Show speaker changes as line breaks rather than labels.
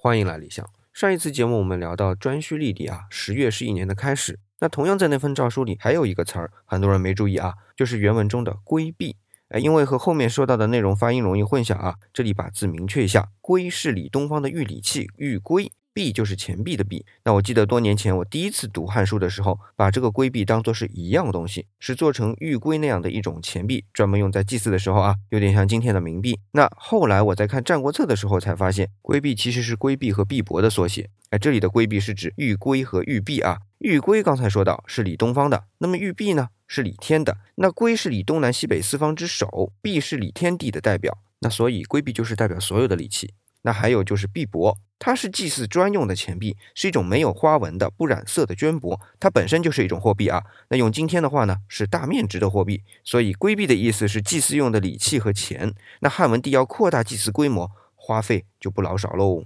欢迎来理想。上一次节目我们聊到颛顼历里啊，十月是一年的开始。那同样在那份诏书里还有一个词儿，很多人没注意啊，就是原文中的规避。哎，因为和后面说到的内容发音容易混淆啊，这里把字明确一下，龟是李东方的玉礼器，玉龟。币就是钱币的币。那我记得多年前我第一次读汉书的时候，把这个龟币当做是一样东西，是做成玉龟那样的一种钱币，专门用在祭祀的时候啊，有点像今天的冥币。那后来我在看《战国策》的时候才发现，龟币其实是龟币和币帛的缩写。哎，这里的龟币是指玉龟和玉璧啊。玉龟刚才说到是李东方的，那么玉璧呢是李天的。那龟是李东南西北四方之首，璧是李天地的代表。那所以龟币就是代表所有的礼器。那还有就是币帛。它是祭祀专用的钱币，是一种没有花纹的不染色的绢帛，它本身就是一种货币啊。那用今天的话呢，是大面值的货币。所以规币的意思是祭祀用的礼器和钱。那汉文帝要扩大祭祀规模，花费就不老少喽。